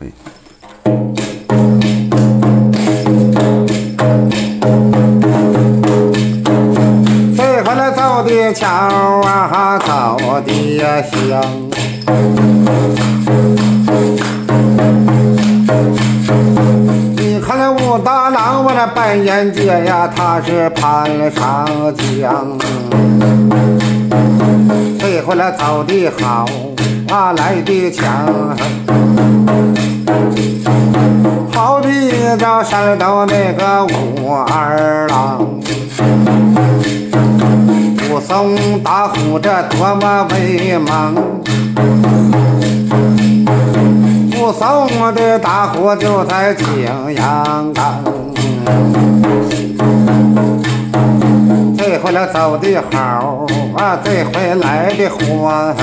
可以。这回来走的巧啊，走的香。你看那武大郎，我那扮演姐呀，他是攀上江。这回来走的好啊，来的强。比这山东那个武二郎。武松打虎这多么威猛！武松的大虎就在景阳冈。这回来走的好啊，这回来的欢。